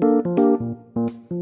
คุณ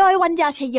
โดยวัญญาชยโย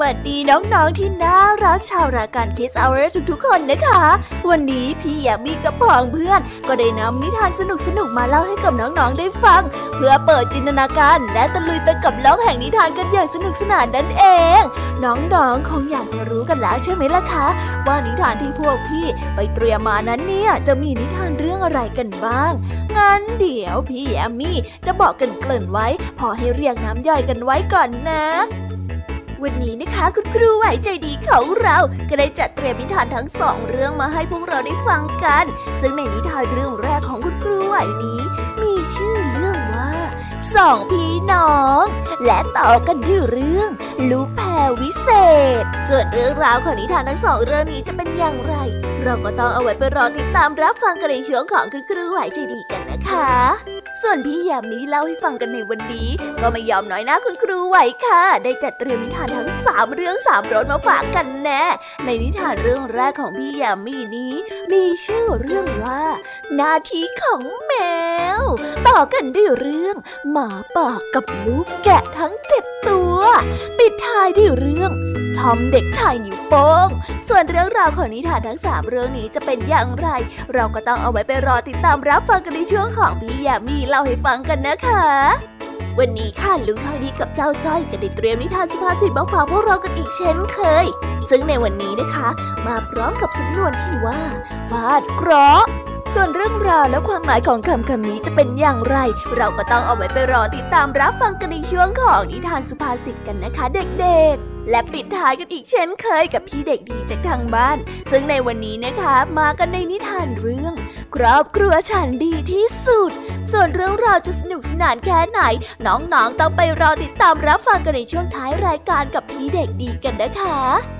วัสดีน้องๆที่น่ารักชาวรายการคิสเอาเรทุกๆคนนะคะ วันนี้พี่ยามีกับพองเพื่อน ก็ได้นำนิทานสนุกๆมาเล่าให้กับน้องๆได้ฟัง เพื่อเปิดจินตนาการและตะลุยไปกับโลกแห่งนิทานกันอย่างสนุกสนานนั่นเอง น้องๆคงอยากจะรู้กันแล้วใช่ไหมล่ะคะ ว่านิทานที่พวกพี่ไปเตรียมมานั้นเนี่ยจะมีนิทานเรื่องอะไรกันบ้างงั้นเดี๋ยวพี่แอมมี่จะบอกกันเกริ่นไว้ พอให้เรียกน้ำย่อยกันไว้ก่อนนะ วันนี้นะคะคุณครูไหวใจดีของเราก็ได้จัดเตรียมนิทานทั้งสองเรื่องมาให้พวกเราได้ฟังกัน ซึ่งในนิทานเรื่องแรกของคุณครูไหวนี้ มีชื่อเรื่องว่าสองพี่น้อง และต่อกันด้วยเรื่อง ลูกแพรวิเศษ ส่วนเรื่องราวของนิทานทั้งสองเรื่องนี้จะเป็นอย่างไรเราก็ต้องเอาไว้ไปรอติดตามรับฟังกันในช่วงของคุณครูไหวใจดีกันนะคะ ส่วนพี่ยามีเล่าให้ฟังกันในวันนี้ ก็ไม่ยอมน้อยนะคุณครูไหวค่ะ ได้จัดเตรียมนิทานทั้งสามเรื่องสามรสมาฝากกันแน่ ในนิทานเรื่องแรกของพี่ยามีนี้ มีชื่อเรื่องว่าหน้าที่ของแมว ต่อกันด้วยเรื่อง หมาป่ากับลูกแกะทั้งเจ็ดตัว ปิดท้ายด้วยเรื่อง ทอมเด็กชายนิ้วโป้ง ส่วนเรื่องราวของนิทานทั้งสามเรื่องนี้จะเป็นอย่างไร เราก็ต้องเอาไว้ไปรอติดตามรับฟังกันในช่วงของพี่ยามีเล่าให้ฟังกันนะคะ วันนี้ค่ะลุงทองดีกับเจ้าจ้อยก็ได้เตรียมนิทานสุภาษิตมาฝากพวกเรากันอีกเช่นเคย ซึ่งในวันนี้นะคะ มาพร้อมกับสำนวนที่ว่าฟาดเคราะห์ส่วนเรื่องราวและความหมายของคำคำนี้จะเป็นอย่างไร เราก็ต้องเอาไว้ไปรอติดตามรับฟังกันในช่วงของนิทานสุภาษิตกันนะคะเด็กๆ และปิดท้ายกันอีกเช่นเคยกับพี่เด็กดีจากทางบ้าน ซึ่งในวันนี้นะคะมากันในนิทานเรื่อง ครอบครัวฉันดีที่สุด ส่วนเรื่องราวจะสนุกสนานแค่ไหน น้องๆต้องไปรอติดตามรับฟังกันในช่วงท้ายรายการกับพี่เด็กดีกันนะคะ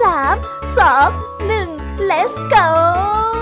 สามสองหนึ่ง let's go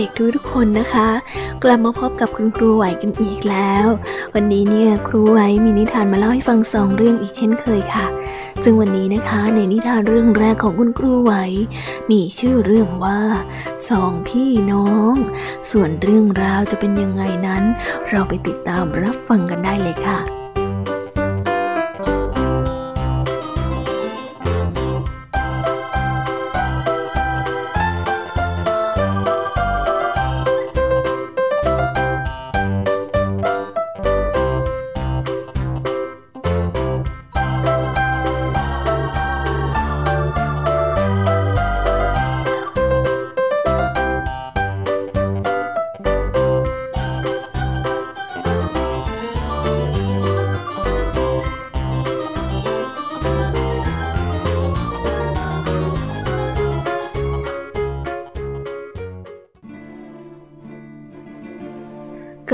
ด็กๆทุกทุกคนนะคะ กลับมาพบกับคุณครูไหวกันอีกแล้ว วันนี้เนี่ยครูไหวมีนิทานมาเล่าให้ฟังสองเรื่องอีกเช่นเคยค่ะ ซึ่งวันนี้นะคะในนิทานเรื่องแรกของคุณครูไหว มีชื่อเรื่องว่าสองพี่น้อง ส่วนเรื่องราวจะเป็นยังไงนั้น เราไปติดตามรับฟังกันได้เลยค่ะ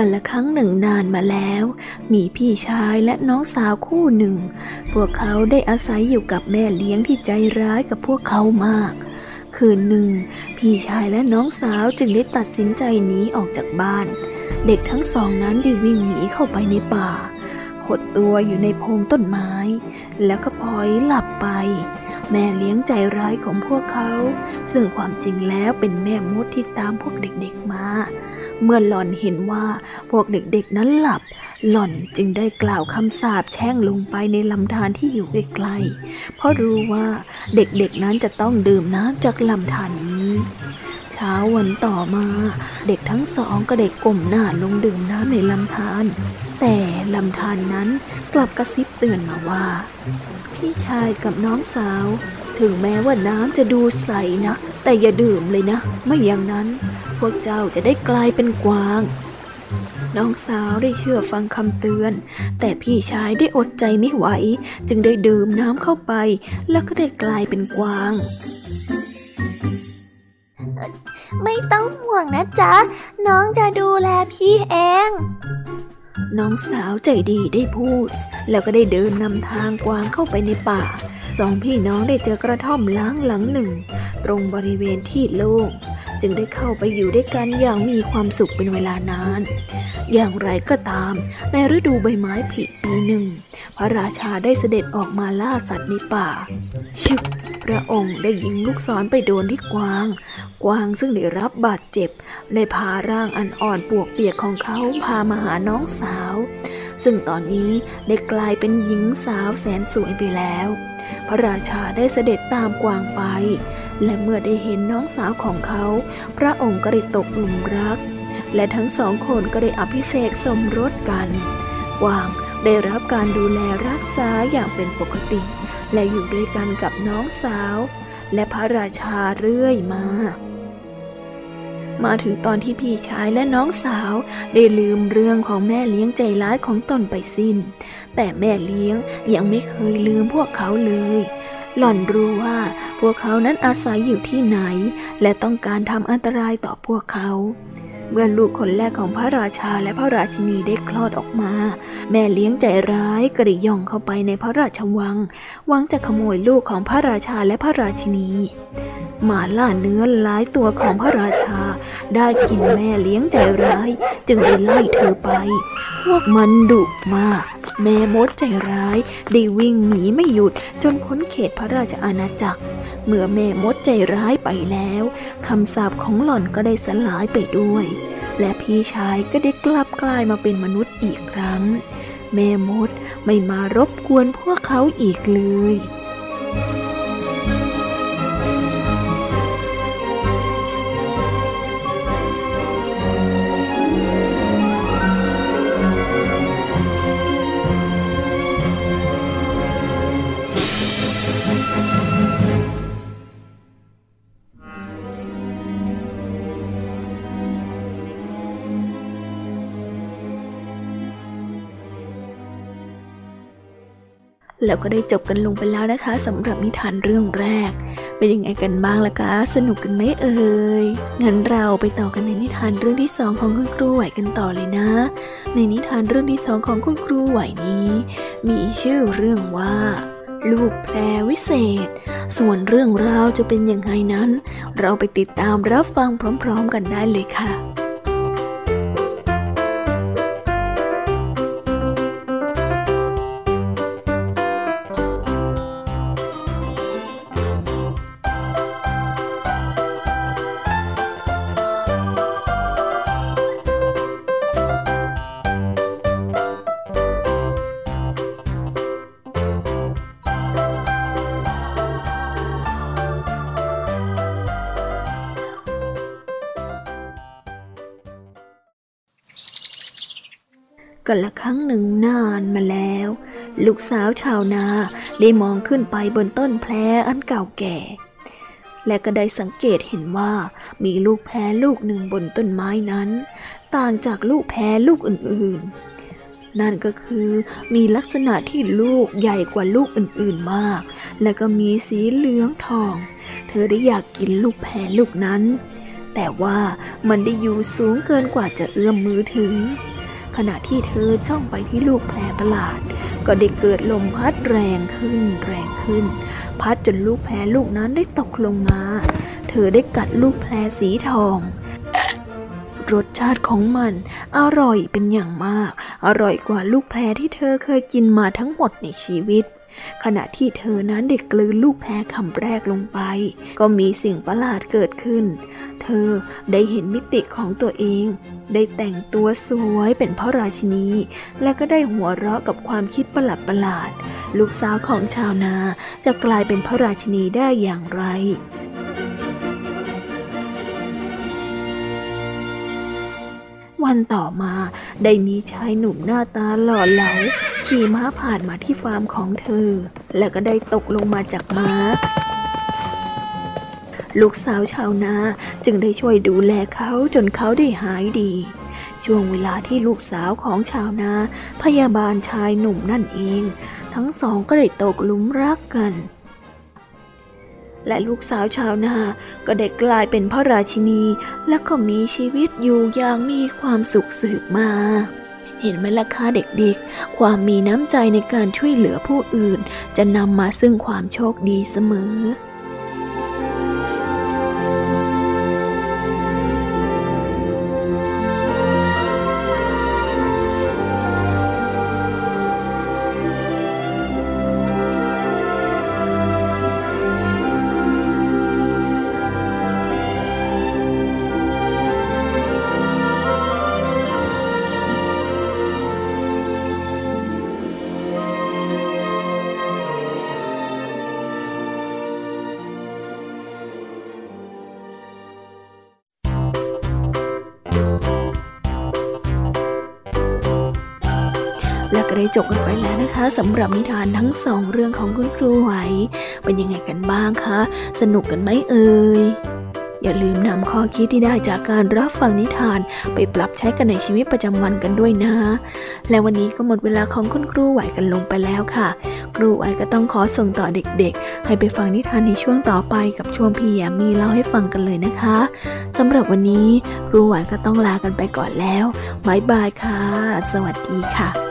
กันละครั้งหนึ่งนานมาแล้ว มีพี่ชายและน้องสาวคู่หนึ่ง พวกเขาได้อาศัยอยู่กับแม่เลี้ยงที่ใจร้ายกับพวกเขามาก คืนหนึ่ง พี่ชายและน้องสาวจึงได้ตัดสินใจหนีออกจากบ้าน เด็กทั้งสองนั้นได้วิ่งหนีเข้าไปในป่าขดตัวอยู่ในพงต้นไม้ แล้วก็พลอยหลับไป แม่เลี้ยงใจร้ายของพวกเขา ซึ่งความจริงแล้วเป็นแม่มดที่ตามพวกเด็กๆมา เมื่อหล่อนเห็นว่าพวกเด็กๆนั้นหลับ หล่อนจึงได้กล่าวคำสาปแช่งลงไปในลำธารที่อยู่ใกล้ๆเพราะรู้ว่าเด็กๆนั้นจะต้องดื่มน้ำจากลำธารนี้เช้าวันต่อมาเด็กทั้งสองก็ได้ก้มหน้าลงดื่มน้ำในลำธารแต่ลำธารนนั้นกลับกระซิบเตือนมาว่า พี่ชายกับน้องสาว ถึงแม้ว่าน้ำจะดูใสนะ แต่อย่าดื่มเลยนะ ไม่อย่างนั้น วกเจ้าจะได้กลายเป็นกวาง น้องสาวได้เชื่อฟังคำเตือน แต่พี่ชายได้อดใจไม่ไหว จึงได้ดื่มน้ำเข้าไป แล้วก็ได้กลายเป็นกวาง ไม่ต้องห่วงนะจ๊ะ น้องจะดูแลพี่เอง น้องสาวใจดีได้พูด แล้วก็ได้เดินนำทางกวางเข้าไปในป่าสองพี่น้องได้เจอกระท่อมล้างหลังหนึ่ง ตรงบริเวณที่โล่ง จึงได้เข้าไปอยู่ด้วยกันอย่างมีความสุขเป็นเวลานาน อย่างไรก็ตาม ในฤดูใบไม้ผลิปีหนึ่ง พระราชาได้เสด็จออกมาล่าสัตว์ในป่า ชึกพระองค์ได้ยิงลูกศรไปโดนที่กวาง กวางซึ่งได้รับบาดเจ็บ ได้พาร่างอันอ่อนปวกเปียกของเขาพามาหาน้องสาว ซึ่งตอนนี้ได้กลายเป็นหญิงสาวแสนสวยไปแล้ว พระราชาได้เสด็จตามกวางไป และเมื่อได้เห็นน้องสาวของเขา พระองค์ก็ได้ตกหลุมรัก และทั้งสองคนก็ได้อภิเษกสมรสกันวางได้รับการดูแลรักษาอย่างเป็นปกติ และอยู่ด้วยกันกับน้องสาว และพระราชาเรื่อยมา มาถึงตอนที่พี่ชายและน้องสาวได้ลืมเรื่องของแม่เลี้ยงใจร้ายของตนไปสิ้น แต่แม่เลี้ยงยังไม่เคยลืมพวกเขาเลย หล่อนรู้ว่าพวกเขานั้นอาศัยอยู่ที่ไหน และต้องการทำอันตรายต่อพวกเขาเมื่อลูกคนแรกของพระราชาและพระราชินีได้คลอดออกมา แม่เลี้ยงใจร้ายกระย่องเข้าไปในพระราชวังหวังจะขโมยลูกของพระราชาและพระราชินี หมาล่าเนื้อหลายตัวของพระราชา ได้กินแม่เลี้ยงใจร้าย จึงได้ไล่เธอไป พวกมันดุมาก แม่มดใจร้ายได้วิ่งหนีไม่หยุดจนพ้นเขตพระราชอาณาจักร เมื่อแม่มดใจร้ายไปแล้วคำสาปของหล่อนก็ได้สลายไปด้วย และพี่ชายก็ได้กลับกลายมาเป็นมนุษย์อีกครั้ง แม่มดไม่มารบกวนพวกเขาอีกเลย แล้วก็ได้จบกันลงไปแล้วนะคะสำหรับนิทานเรื่องแรก เป็นยังไงกันบ้างล่ะคะ สนุกกันไหมเอ่ยงั้นเราไปต่อกันในนิทานเรื่องที่สองของคุณครูไหวกันต่อเลยนะ ในนิทานเรื่องที่สองของคุณครูไหวนี้ มีชื่อเรื่องว่า ลูกแพรวิเศษ ส่วนเรื่องราวจะเป็นยังไงนั้น เราไปติดตามรับฟังพร้อม ๆ กันได้เลยค่ะ กันละครั้งหนึ่งนานมาแล้ว ลูกสาวชาวนาได้มองขึ้นไปบนต้นแพรอันเก่าแก่ และก็ได้สังเกตเห็นว่ามีลูกแพรลูกหนึ่งบนต้นไม้นั้น ต่างจากลูกแพรลูกอื่นๆ นั่นก็คือมีลักษณะที่ลูกใหญ่กว่าลูกอื่นๆมาก และก็มีสีเหลืองทอง เธอได้อยากกินลูกแพรลูกนั้น แต่ว่ามันได้อยู่สูงเกินกว่าจะเอื้อมมือถึง ขณะที่เธอจ้องไปที่ลูกแพรประหลาด ก็ได้เกิดลมพัดแรงขึ้น แรงขึ้น พัดจนลูกแพรลูกนั้นได้ตกลงมา เธอได้กัดลูกแพรสีทองรสชาติของมันอร่อยเป็นอย่างมาก อร่อยกว่าลูกแพรที่เธอเคยกินมาทั้งหมดในชีวิต ขณะที่เธอนั้นเด็กกลืนลูกแพรคำแรกลงไป ก็มีสิ่งประหลาดเกิดขึ้น เธอได้เห็นมิติของตัวเอง ได้แต่งตัวสวยเป็นพระราชินี และก็ได้หัวเราะกับความคิดประหลาดประหลาด ลูกสาวของชาวนาจะกลายเป็นพระราชินีได้อย่างไร วันต่อมา ได้มีชายหนุ่มหน้าตาหล่อเหลาขี่ม้าผ่านมาที่ฟาร์มของเธอ แล้วก็ได้ตกลงมาจากม้า ลูกสาวชาวนาจึงได้ช่วยดูแลเขาจนเขาได้หายดี ช่วงเวลาที่ลูกสาวของชาวนาพยาบาลชายหนุ่มนั่นเอง ทั้งสองก็ได้ตกหลุมรักกัน และลูกสาวชาวนาก็ได้กลายเป็นพระราชินี และก็มีชีวิตอยู่อย่างมีความสุขสืบมา เห็นไหมล่ะคะเด็กๆ ความมีน้ำใจในการช่วยเหลือผู้อื่น จะนำมาซึ่งความโชคดีเสมอ จบกันไปแล้วนะคะสำหรับนิทานทั้งสองเรื่องของคุณครูไหว เป็นยังไงกันบ้างคะ สนุกกันไหมเอ่ยอย่าลืมนำข้อคิดที่ได้จากการรับฟังนิทานไปปรับใช้กันในชีวิตประจำวันกันด้วยนะ และวันนี้ก็หมดเวลาของคุณครูไหวกันลงไปแล้วค่ะ ครูไหวก็ต้องขอส่งต่อเด็กๆ ให้ไปฟังนิทานในช่วงต่อไปกับช่วงพี่แยมมีเล่าให้ฟังกันเลยนะคะสำหรับวันนี้ครูไหวก็ต้องลากันไปก่อนแล้วบายบายค่ะ สวัสดีค่ะ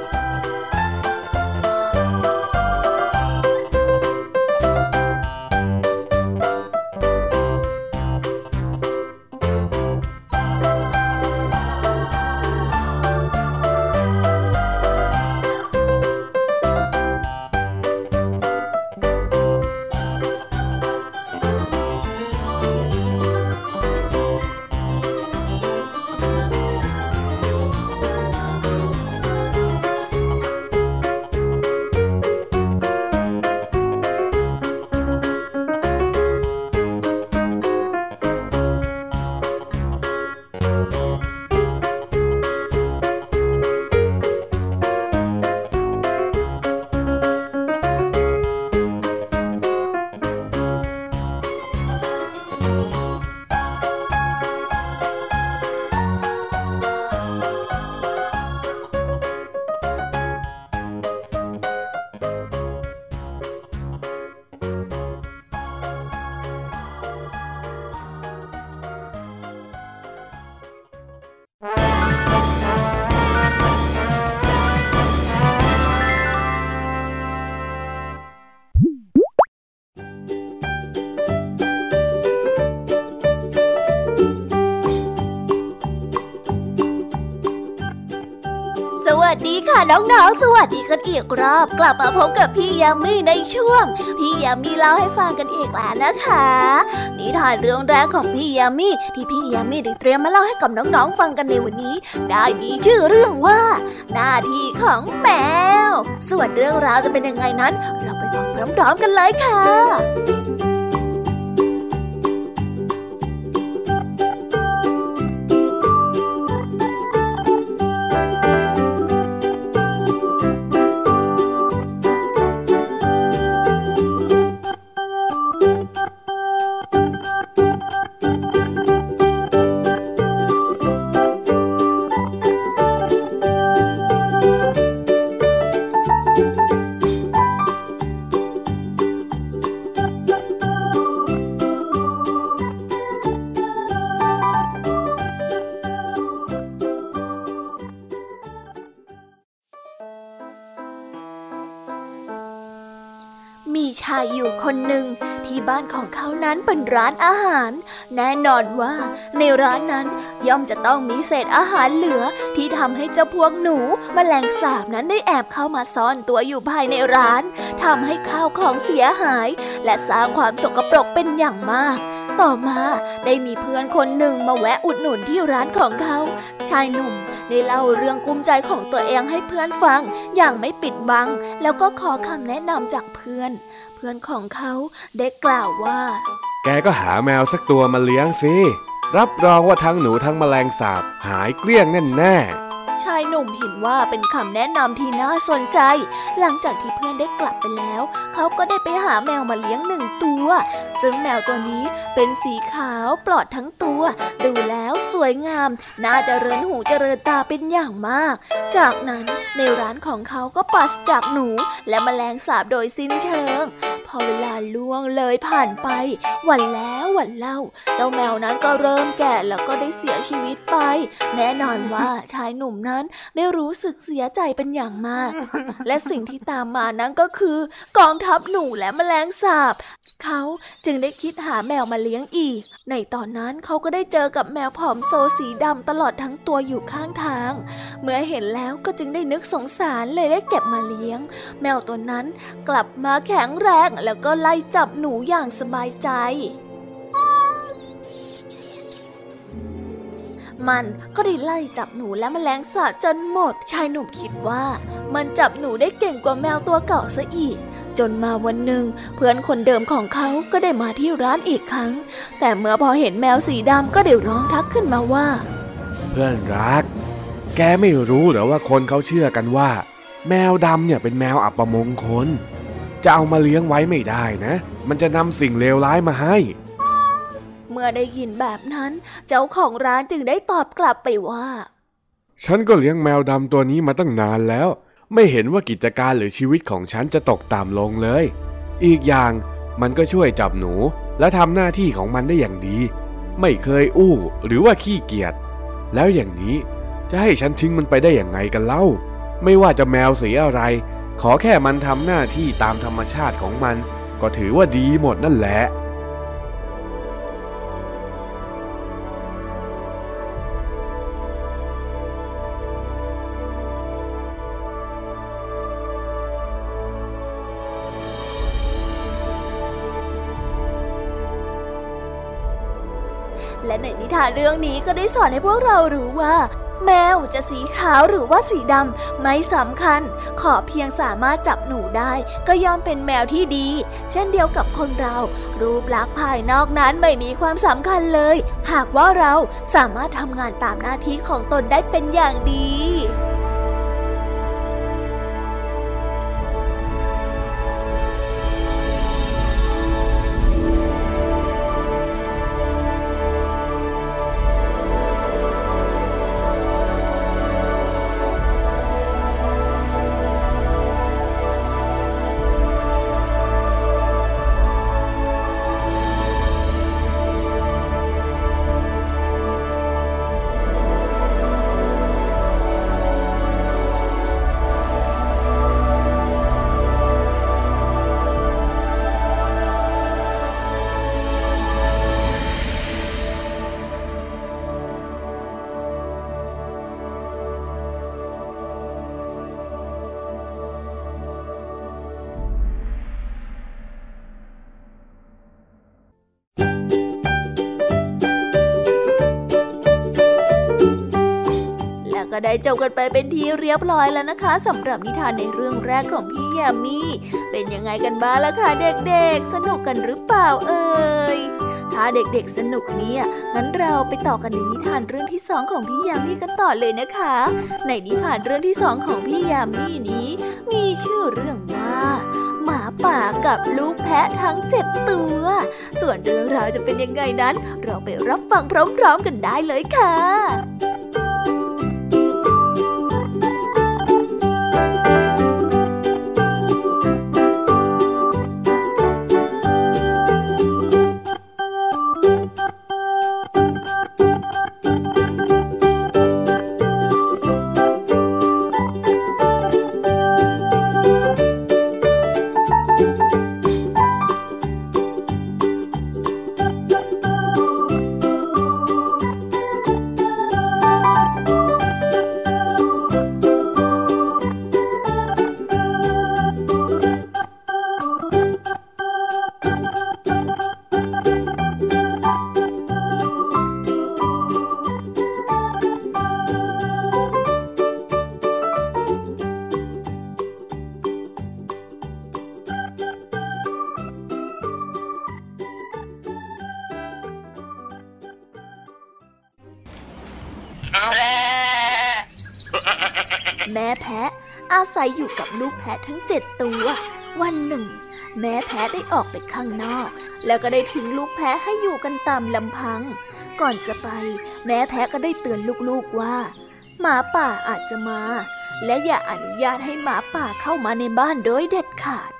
น้องๆ สวัสดีกันอีกรอบ กลับมาพบกับพี่ยามีในช่วง พี่ยามีเล่าให้ฟังกันอีกแล้วนะคะ นิทานเรื่องแรกของพี่ยามีที่พี่ยามีได้เตรียมมาเล่าให้กับน้องๆ ฟังกันในวันนี้ ได้มีชื่อเรื่องว่า หน้าที่ของแมว ส่วนเรื่องราวจะเป็นยังไงนั้น เราไปฟังพร้อมๆ กันเลยค่ะ ชายอยู่คนหนึ่งที่บ้านของเขานั้นเป็นร้านอาหาร แน่นอนว่า ในร้านนั้นย่อมจะต้องมีเศษอาหารเหลือที่ทำให้เจ้าพวกหนูมแมลงสาบนั้นได้แอบเข้ามาซ่อนตัวอยู่ภายในร้านทำให้ข้าวของเสียหาย และสร้างความสกปรกเป็นอย่างมากต่อมาได้มีเพื่อนคนหนึ่งมาแวะอุดหนุนที่ร้านของเขา ชายหนุ่มได้เล่าเรื่องกุ้มใจของตัวเองให้เพื่อนฟัง อย่างไม่ปิดบัง แล้วก็ขอคำแนะนำจากเพื่อน พื่อนของเขาได้กล่าวว่า แกก็หาแมวสักตัวมาเลี้ยงสิ รับรองว่าทั้งหนูทั้งแมลงสาบหายเกลี้ยงแน่ๆ ชายหนุ่มเห็นว่าเป็นคำแนะนำที่น่าสนใจ หลังจากที่เพื่อนได้กลับไปแล้ว เขาก็ได้ไปหาแมวมาเลี้ยงหนึ่งตัว ซึ่งแมวตัวนี้เป็นสีขาวปลอดทั้งตัว ดูแล้วสวยงาม น่าจะเริญหูจเจริญตาเป็นอย่างมาก จากนั้นในร้านของเขาก็ปัสจากหนูและมแมลงสาบโดยสิ้นเชิง พอเวลาล่วงเลยผ่านไป วันแล้ววันเล่า เจ้าแมวนั้นก็เริ่มแก่แล้วก็ได้เสียชีวิตไป แน่นอนว่าชายหนุ่มนั้นั้นได้รู้สึกเสียใจเป็นอย่างมาก และสิ่งที่ตามมานั้นก็คือกองทัพหนูและแมลงสาบ เขาจึงได้คิดหาแมวมาเลี้ยงอีก ในตอนนั้นเขาก็ได้เจอกับแมวผอมโซสีดำตลอดทั้งตัวอยู่ข้างทาง เมื่อเห็นแล้วก็จึงได้นึกสงสารเลยได้เก็บมาเลี้ยง แมวตัวนั้นกลับมาแข็งแรงแล้วก็ไล่จับหนูอย่างสบายใจ มันก็ได้ไล่จับหนูและแมลงสาบจนหมด ชายหนุ่มคิดว่ามันจับหนูได้เก่งกว่าแมวตัวเก่าซะอีก จนมาวันหนึ่งเพื่อนคนเดิมของเขาก็ได้มาที่ร้านอีกครั้ง แต่เมื่อพอเห็นแมวสีดำก็ได้ร้องทักขึ้นมาว่า เพื่อนรัก แกไม่รู้หรือว่าคนเขาเชื่อกันว่า แมวดำเนี่ยเป็นแมวอัปมงคลจะเอามาเลี้ยงไว้ไม่ได้นะ มันจะนำสิ่งเลวร้ายมาให้ เมื่อได้ยินแบบนั้น เจ้าของร้านจึงได้ตอบกลับไปว่า ฉันก็เลี้ยงแมวดำตัวนี้มาตั้งนานแล้ว ไม่เห็นว่ากิจการหรือชีวิตของฉันจะตกต่ำลงเลย อีกอย่างมันก็ช่วยจับหนู และทำหน้าที่ของมันได้อย่างดี ไม่เคยอู้หรือว่าขี้เกียจแล้วอย่างนี้จะให้ฉันทิ้งมันไปได้อย่างไงกันเล่า ไม่ว่าจะแมวสีอะไร ขอแค่มันทำหน้าที่ตามธรรมชาติของมัน ก็ถือว่าดีหมดนั่นแหละ ทานเรื่องนี้ก็ได้สอนให้พวกเรารู้ว่า แมวจะสีขาวหรือว่าสีดำไม่สำคัญ ขอเพียงสามารถจับหนูได้ ก็ยอมเป็นแมวที่ดี เช่นเดียวกับคนเรา รูปลักษณ์ภายนอกนั้นไม่มีความสำคัญเลย หากว่าเราสามารถทำงานตามหน้าที่ของตนได้เป็นอย่างดี ได้จบกันไปเป็นทีเรียบร้อยแล้วนะคะสำหรับนิทานในเรื่องแรกของพี่ยามีเป็นยังไงกันบ้างล่ะคะเด็กๆ สนุกกันหรือเปล่าเอ่ยถ้าเด็กๆสนุกเนี่ย งั้นเราไปต่อกันในนิทานเรื่องที่สองของพี่ยามีกันต่อเลยนะคะ ในนิทานเรื่องที่สองของพี่ยามีนี้ มีชื่อเรื่องว่าหมาป่ากับลูกแพะทั้งเจ็ดตัว ส่วนเรื่องราวจะเป็นยังไงนั้น เราไปรับฟังพร้อมๆกันได้เลยค่ะ ทั้งเจ็ดตัว วันหนึ่ง แม่แพะได้ออกไปข้างนอก แล้วก็ได้ทิ้งลูกแพะให้อยู่กันตามลำพัง ก่อนจะไป แม่แพะก็ได้เตือนลูกๆว่า หมาป่าอาจจะมา และอย่าอนุญาตให้หมาป่าเข้ามาในบ้านโดยเด็ดขาด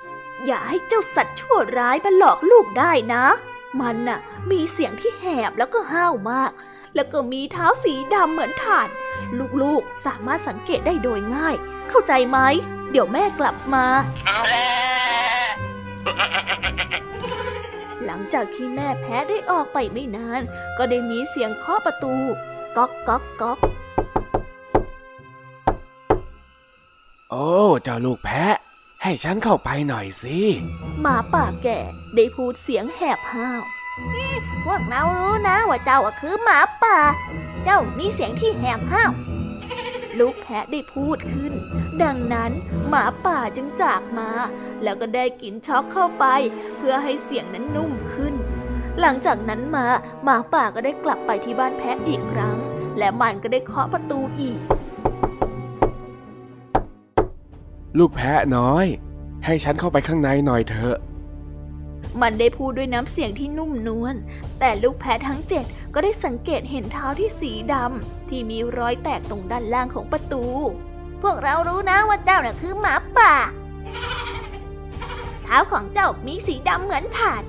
อย่าให้เจ้าสัตว์ชั่วร้ายมาหลอกลูกได้นะ มันน่ะ มีเสียงที่แหบแล้วก็ห้าวมาก แล้วก็มีเท้าสีดำเหมือนถ่าน ลูกๆสามารถสังเกตได้โดยง่าย เข้าใจไหม เดี๋ยวแม่กลับมา หลังจากที่แม่แพ้ได้ออกไปไม่นาน ก็ได้มีเสียงเคาะประตู ก๊อกก๊อกก๊อกโอ้ เจ้าลูกแพะ ให้ฉันเข้าไปหน่อยสิ หมาป่าแก่ได้พูดเสียงแหบห้าวพวกเรารู้นะว่าเจ้าคือหมาป่า เจ้ามีเสียงที่แหบห้าว ลูกแพะได้พูดขึ้น ดังนั้นหมาป่าจึงจากมา แล้วก็ได้กินช็อกเข้าไป เพื่อให้เสียงนั้นนุ่มขึ้น หลังจากนั้นมาหมาป่าก็ได้กลับไปที่บ้านแพะอีกครั้ง และมันก็ได้เคาะประตูอีก ลูกแพะน้อย ให้ฉันเข้าไปข้างในหน่อยเถอะ มันได้พูดด้วยน้ำเสียงที่นุ่มนวล แต่ลูกแพะทั้งเจ็ดก็ได้สังเกตเห็นเท้าที่สีดำที่มีรอยแตกตรงด้านล่างของประตู พวกเรารู้นะว่าเจ้าน่ะคือหมาป่า เท้าของเจ้ามีสีดำเหมือนถาน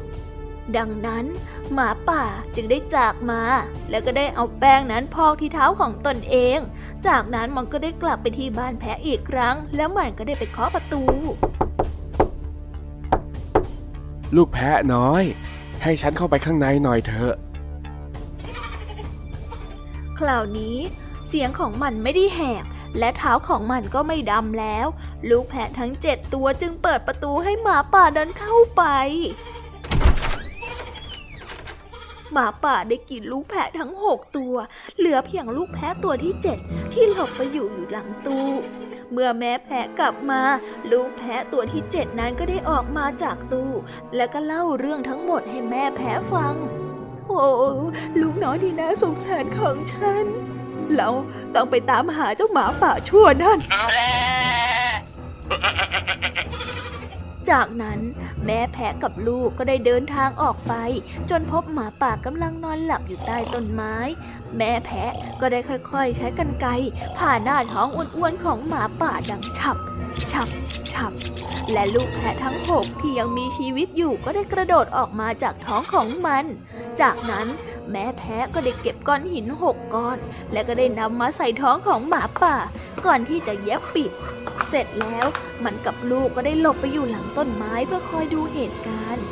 ดังนั้นหมาป่าจึงได้จากมา แล้วก็ได้เอาแป้งนั้นพอกที่เท้าของตนเอง จากนั้นมันก็ได้กลับไปที่บ้านแพะอีกครั้ง แล้วมันก็ได้ไปเคาะประตู ลูกแพะน้อย ให้ฉันเข้าไปข้างในหน่อยเถอะ คราวนี้เสียงของมันไม่ได้แหบและเท้าของมันก็ไม่ดำแล้ว ลูกแพะทั้งเจ็ดตัวจึงเปิดประตูให้หมาป่าเดินเข้าไป หมาป่าได้กินลูกแพะทั้งหกตัว เหลือเพียงลูกแพะตัวที่เจ็ดที่หลบไปอยู่อยู่หลังตู้ เมื่อแม่แพะกลับมา ลูกแพะตัวที่เจ็ดนั้นก็ได้ออกมาจากตู้ แล้วก็เล่าเรื่องทั้งหมดให้แม่แพะฟัง โอ้ลูกน้อยที่น่าสงสารของฉัน เราต้องไปตามหาเจ้าหมาป่าชั่วนั่นจากนั้นแม่แพะกับลูกก็ได้เดินทางออกไป จนพบหมาป่ากำลังนอนหลับอยู่ใต้ต้นไม้ แม่แพะก็ได้ค่อยๆ ใช้กรรไกรผ่าหน้าท้องอ้วนๆของหมาป่าดังฉับ ฉับ ฉับ และลูกแพะทั้งหกที่ยังมีชีวิตอยู่ก็ได้กระโดดออกมาจากท้องของมัน จากนั้นแม่แพะก็ได้เก็บก้อนหินหกก้อน และก็ได้นำมาใส่ท้องของหมาป่า ก่อนที่จะเย็บปิด เสร็จแล้วมันกับลูกก็ได้หลบไปอยู่หลังต้นไม้เพื่อคอยดูเหตุการณ์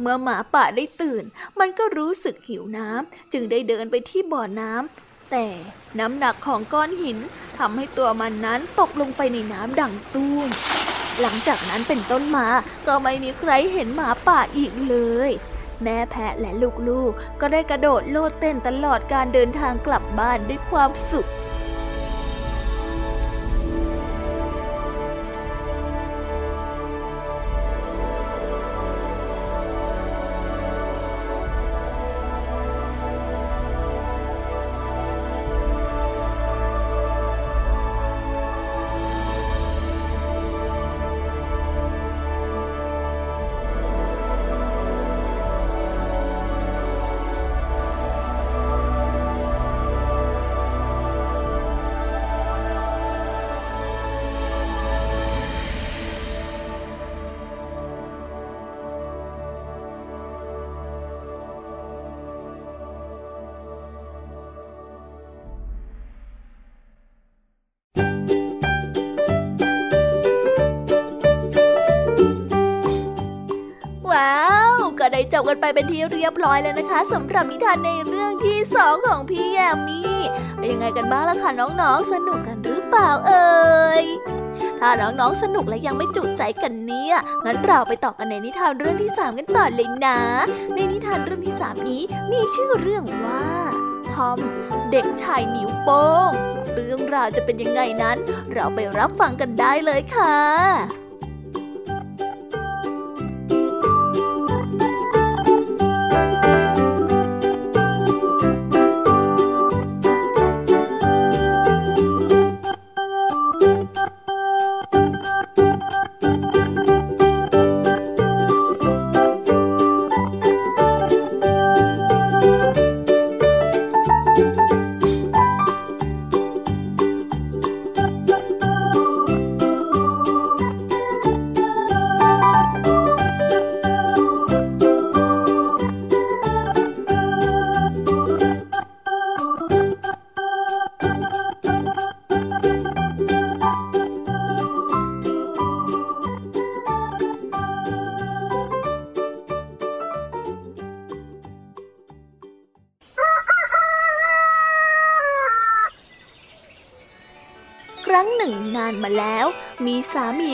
เมื่อหมาป่าได้ตื่น มันก็รู้สึกหิวน้ำจึงได้เดินไปที่บ่อน้ำแต่น้ำหนักของก้อนหินทำให้ตัวมันนั้นตกลงไปในน้ำดังตุ้มหลังจากนั้นเป็นต้นมาก็ไม่มีใครเห็นหมาป่าอีกเลย แม่แพะและลูกๆก็ได้กระโดดโลดเต้นตลอดการเดินทางกลับบ้านด้วยความสุข เป็นที่เรียบร้อยแล้วนะคะสำหรับนิทานในเรื่องที่สองของพี่แยมมี่เป็นยังไงกันบ้างล่ะคะน้องๆ สนุกกันหรือเปล่าเอ่ยถ้าน้องๆ สนุกและยังไม่จุใจกันเนี่ย งั้นเราไปต่อกันในนิทานเรื่องที่สามกันต่อเลยนะ ในนิทานเรื่องที่สามนี้มีชื่อเรื่องว่า ทอม เด็กชายนิ้วโป้ง เรื่องราวจะเป็นยังไงนั้น เราไปรับฟังกันได้เลยค่ะ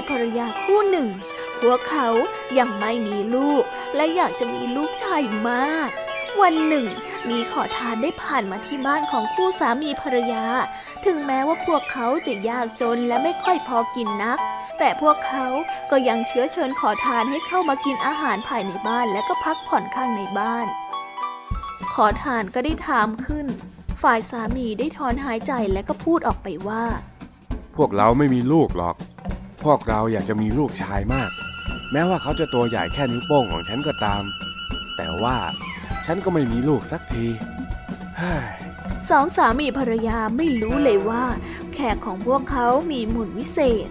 ภรรยาคู่หนึ่ง พวกเขายังไม่มีลูก และอยากจะมีลูกชายมาก วันหนึ่ง มีขอทานได้ผ่านมาที่บ้านของคู่สามีภรรยา ถึงแม้ว่าพวกเขาจะยากจนและไม่ค่อยพอกินนัก แต่พวกเขาก็ยังเชื้อเชิญขอทานให้เข้ามากินอาหารภายในบ้านและก็พักผ่อนข้างในบ้าน ขอทานก็ได้ถามขึ้น ฝ่ายสามีได้ถอนหายใจและก็พูดออกไปว่า พวกเราไม่มีลูกหรอก พวกเราอยากจะมีลูกชายมาก แม้ว่าเขาจะตัวใหญ่แค่นิ้วโป้งของฉันก็ตาม แต่ว่าฉันก็ไม่มีลูกสักทีสองสามีภรรยาไม่รู้เลยว่า แขกของพวกเขามีมุนวิเศษ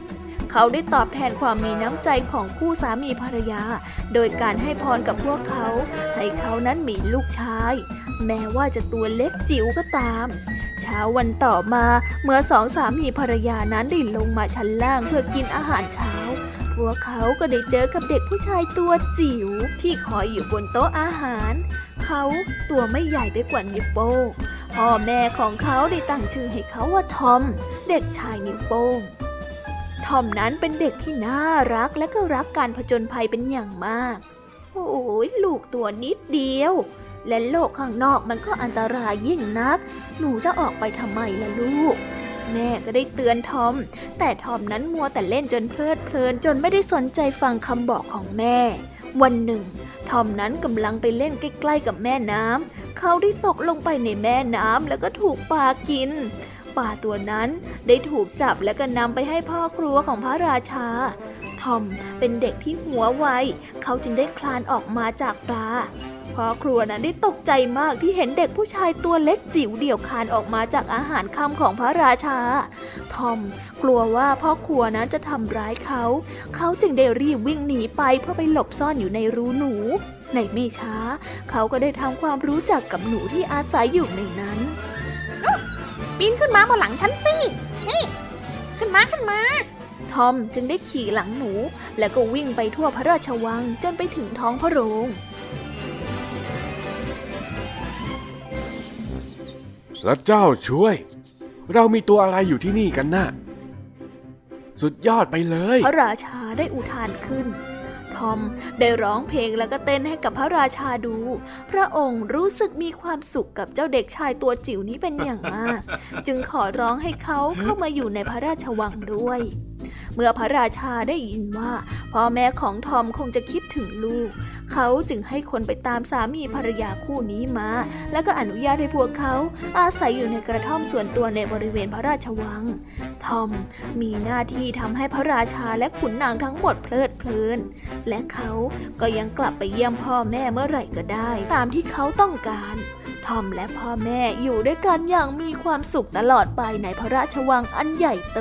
เขาได้ตอบแทนความมีน้ำใจของคู่สามีภรรยา โดยการให้พรกับพวกเขา ให้เขานั้นมีลูกชาย แม้ว่าจะตัวเล็กจิ๋วก็ตาม ช้าวันต่อมา เมื่อสองสามีภรรยานั้นได้ลงมาชั้นล่างเพื่อกินอาหารเช้า พวกเขาก็ได้เจอกับเด็กผู้ชายตัวจิ๋วที่คอยอยู่บนโต๊ะอาหาร เขาตัวไม่ใหญ่ไปกว่านิ้วโป้งพ่อแม่ของเขาได้ตั้งชื่อให้เขาว่าทอม เด็กชายนิ้วโป้งทอมนั้นเป็นเด็กที่น่ารักและก็รักการผจญภัยเป็นอย่างมาก โอ้ยลูกตัวนิดเดียว และโลกข้างนอกมันก็อันตรายยิ่งนัก หนูจะออกไปทำไมล่ะลูก แม่ก็ได้เตือนทอม แต่ทอมนั้นมัวแต่เล่นจนเพลิดเพลินจนไม่ได้สนใจฟังคำบอกของแม่ วันหนึ่ง ทอมนั้นกำลังไปเล่นใกล้ๆกับแม่น้ำเขาได้ตกลงไปในแม่น้ำแล้วก็ถูกปลากินปลาตัวนั้นได้ถูกจับแล้วก็นำไปให้พ่อครัวของพระราชา ทอมเป็นเด็กที่หัวไว เขาจึงได้คลานออกมาจากปลา พ่อครัวนั้นได้ตกใจมากที่เห็นเด็กผู้ชายตัวเล็กจิ๋วเดี่ยวคลานออกมาจากอาหารค่ำของพระราชา ทอมกลัวว่าพ่อครัวนั้นจะทำร้ายเขา เขาจึงได้รีบวิ่งหนีไปเพื่อไปหลบซ่อนอยู่ในรูหนู ในไม่ช้า เขาก็ได้ทำความรู้จักกับหนูที่อาศัยอยู่ในนั้นปีนขึ้นมาบนหลังฉันสิเฮ้ยขึ้นมาขึ้นมาทอมจึงได้ขี่หลังหนู แล้วก็วิ่งไปทั่วพระราชวังจนไปถึงท้องพระโรง พระเจ้าช่วย เรามีตัวอะไรอยู่ที่นี่กันนะ่ะสุดยอดไปเลย พระราชาได้อุทานขึ้น ทอมได้ร้องเพลงแล้วก็เต้นให้กับพระราชาดู พระองค์รู้สึกมีความสุขกับเจ้าเด็กชายตัวจิ๋วนี้เป็นอย่างมาก จึงขอร้องให้เขาเข้ามาอยู่ในพระราชวังด้วย เมื่อพระราชาได้ยินว่าพ่อแม่ของทอมคงจะคิดถึงลูก เขาจึงให้คนไปตามสามีภรรยาคู่นี้มา แล้วก็อนุญาตให้พวกเขาอาศัยอยู่ในกระท่อมส่วนตัวในบริเวณพระราชวัง ทอมมีหน้าที่ทำให้พระราชาและขุนนางทั้งหมดเพลิดเพลิน และเขาก็ยังกลับไปเยี่ยมพ่อแม่เมื่อไหร่ก็ได้ ตามที่เขาต้องการทอมและพ่อแม่อยู่ด้วยกันอย่างมีความสุขตลอดไปในพระราชวังอันใหญ่โต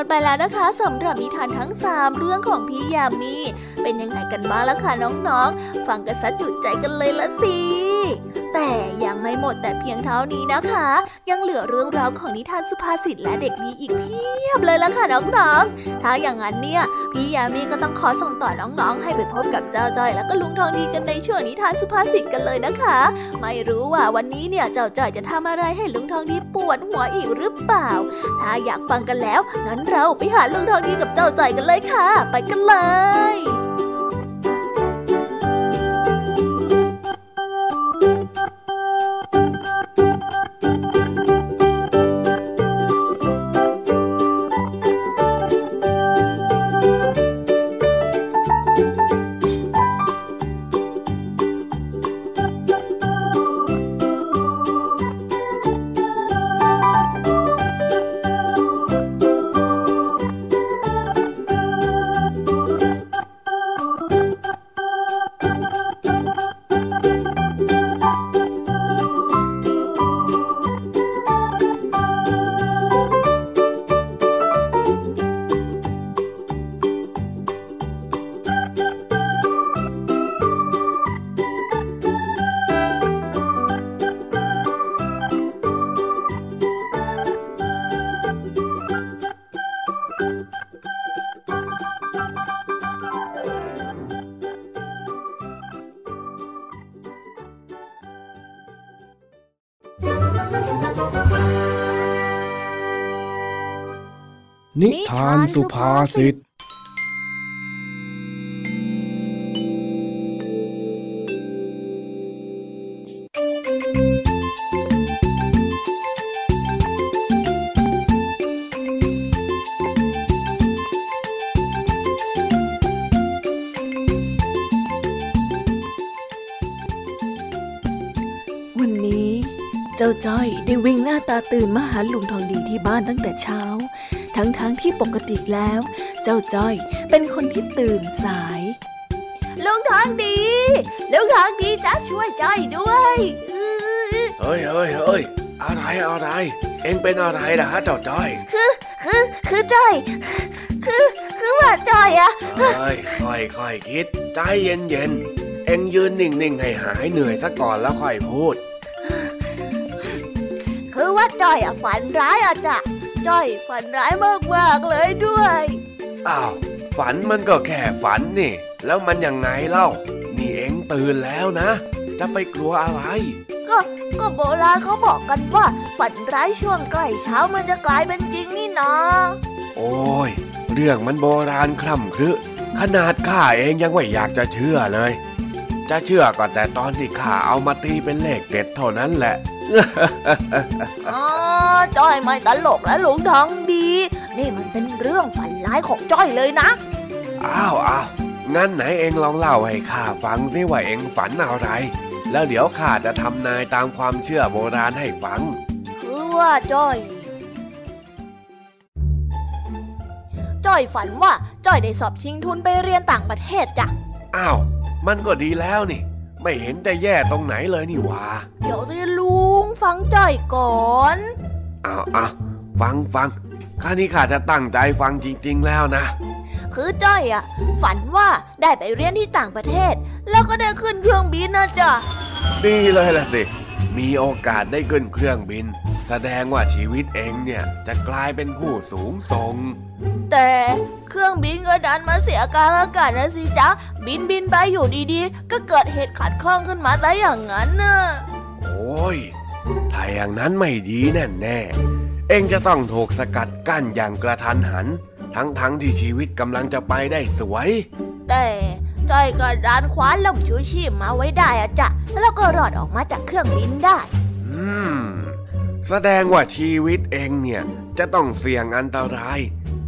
กันไปแล้วนะคะสำหรับนิทานทั้ง 3 เรื่องของพี่ยามีเป็นยังไงกันบ้างล่ะคะน้องๆ ฟังกันซะจุใจกันเลยละสิ แต่ยังไม่หมดแต่เพียงเท่านี้นะคะ ยังเหลือเรื่องราวของนิทานสุภาษิตและเด็กดีอีกเพียบเลยละค่ะน้องๆ ถ้าอย่างนั้นเนี่ย พี่ยามีก็ต้องขอส่งต่อน้องๆ ให้ไปพบกับเจ้าจ้อยแล้วก็ลุงทองดีกันในช่วงนิทานสุภาษิตกันเลยนะคะ ไม่รู้ว่าวันนี้เนี่ยเจ้าจ้อยจะทำอะไรให้ลุงทองดีปวดหัวอีกหรือเปล่า ถ้าอยากฟังกันแล้วงั้นเราไปหาลุงทองดีกับเจ้าจ่อยกันเลยค่ะ ไปกันเลยาสุภาษิตวันนี้ เจ้าจ้อยได้วิ่งหน้าตาตื่นมาหาลุงทองดีที่บ้านตั้งแต่เช้า ทั้งๆทที่ปกติแล้ว เจ้าจ้อยเป็นคนที่ตื่นสายลุงทองดีลุงทองดีจะช่วยจ้อยด้วยอื้อเฮ้ยเฮ้ยเฮ้ยอะไรอะไร เอ็งเป็นอะไรนะฮะเจ้าจ้อย คือคือคือจ้อยคือคือว่าจ้อยอะเฮ้ยค่อยค่อยคิดใจเย็นเย็นๆเอ็งยืนนิ่งๆให้หายเหนื่อยซะก่อนแล้วค่อยพูด คือว่าจ้อยอะฝันร้ายอะจ้ะ จ้อยฝันร้ายมากๆเลยด้วย อ้าว ฝันมันก็แค่ฝันนี่ แล้วมันยังไงเล่า นี่เอ็งตื่นแล้วนะ จะไปกลัวอะไร ก็ก็โบราณเขาบอกกันว่า ฝันร้ายช่วงใกล้เช้ามันจะกลายเป็นจริงนี่นาโอ้ย เรื่องมันโบราณคล่ำครึขนาดข้าเองยังไม่อยากจะเชื่อเลย จะเชื่อก็แต่ตอนที่ข้าเอามาตีเป็นเลขเด็ดเท่านั้นแหละ อ๋อจ้อยไม่ตลกแล้วลุงทองดี นี่มันเป็นเรื่องฝันร้ายของจ้อยเลยนะ อ้าวอ้าวงั้นไหนเองลองเล่าให้ข้าฟังสิว่าเองฝันอะไร แล้วเดี๋ยวข้าจะทำนายตามความเชื่อโบราณให้ฟัง คือว่าจ้อยจ้อยฝันว่าจ้อยได้สอบชิงทุนไปเรียนต่างประเทศจ้ะ อ้าว มันก็ดีแล้วนี่ ไม่เห็นจะแย่ตรงไหนเลยนี่หว่า เดี๋ยวสิลุงฟังจ้อยก่อนอ้าวอ้าวฟังฟังข้านี่ข้าจะตั้งใจฟังจริง ๆ แล้วนะ คือจ้อยอะฝันว่าได้ไปเรียนที่ต่างประเทศ แล้วก็ได้ขึ้นเครื่องบินนะจ๊ะดีเลยล่ะสิ มีโอกาสได้ขึ้นเครื่องบิน แสดงว่าชีวิตเองเนี่ยจะกลายเป็นผู้สูงส่ง แต่เครื่องบินก็ดันมาเสียกลางอากาศนะสิจ๊ะ บินบินไปอยู่ดีๆ ก็เกิดเหตุขัดข้องขึ้นมาซะอย่างนั้นน่ะ โอ้ย ถ้าอย่างนั้นไม่ดีแน่แน่ๆเองจะต้องถูกสกัดกั้นอย่างกระทันหัน ทั้งๆทที่ชีวิตกำลังจะไปได้สวย แต่จ้อยก็ดันคว้าลมชูชีพมาไว้ได้อะจ๊ะ แล้วก็รอดออกมาจากเครื่องบินได้ อืม แสดงว่าชีวิตเองเนี่ยจะต้องเสี่ยงอันตราย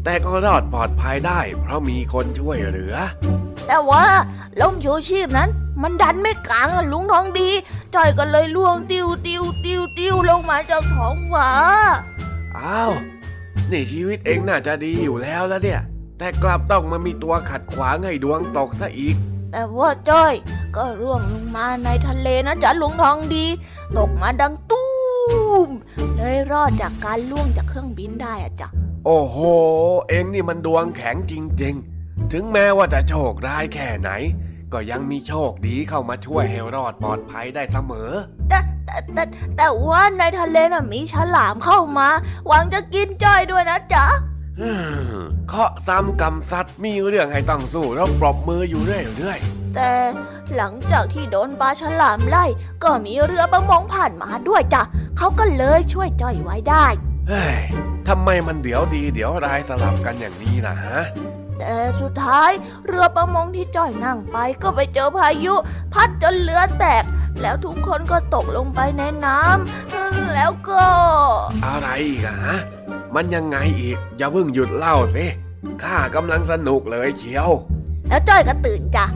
แต่ก็รอดปลอดภัยได้ เพราะมีคนช่วยเหลือ แต่ว่าลมชูชีพนั้น มันดันไม่กลางอะลุงทองดีจ้อยก็เลยล่วงติวติวติวติวลงมาจากท้องฟ้าอ้าวนี่ชีวิตเองน่าจะดีอยู่แล้วแล้วเนี่ย แต่กลับต้องมามีตัวขัดขวางให้ดวงตกซะอีก แต่ว่าจ้อย ก็ร่วงลงมาในทะเลนะจ๊ะลุงทองดี ตกมาดังตู้ มเลยรอดจากการล่วงจากเครื่องบินได้อะจ๊ะโอ้โห เองนี่มันดวงแข็งจริง ๆ ถึงแม้ว่าจะโชคร้ายแค่ไหน ก็ยังมีโชคดีเข้ามาช่วยให้รอดปลอดภัยได้เสมอ แต่แต่แต่แต่ว่าในทะเลน่ะมีฉลามเข้ามา หวังจะกินจ้อยด้วยนะจ๊ะอืม เคาะซ้ำกำซัดมีเรื่องให้ต้องสู้แล้วปรบมืออยู่เรื่อยแต่หลังจากที่โดนปลาฉลามไล่ ก็มีเรือประมงผ่านมาด้วยจ้ะเขาก็เลยช่วยจ้อยไว้ได้ๆเฮ้ยทำไมมันเดี๋ยวดีเดี๋ยวร้ายสลับกันอย่างนี้นะฮะแต่สุดท้ายเรือประมงที่จ้อยนั่งไปก็ไปเจอพายุ พัดจนเรือแตก แล้วทุกคนก็ตกลงไปในน้ำแล้วก็ อะไรอีกอะฮะ มันยังไงอีก อย่าเพิ่งหยุดเล่าสิข้ากำลังสนุกเลยเชียว แล้วจ้อยก็ตื่นจ้ะ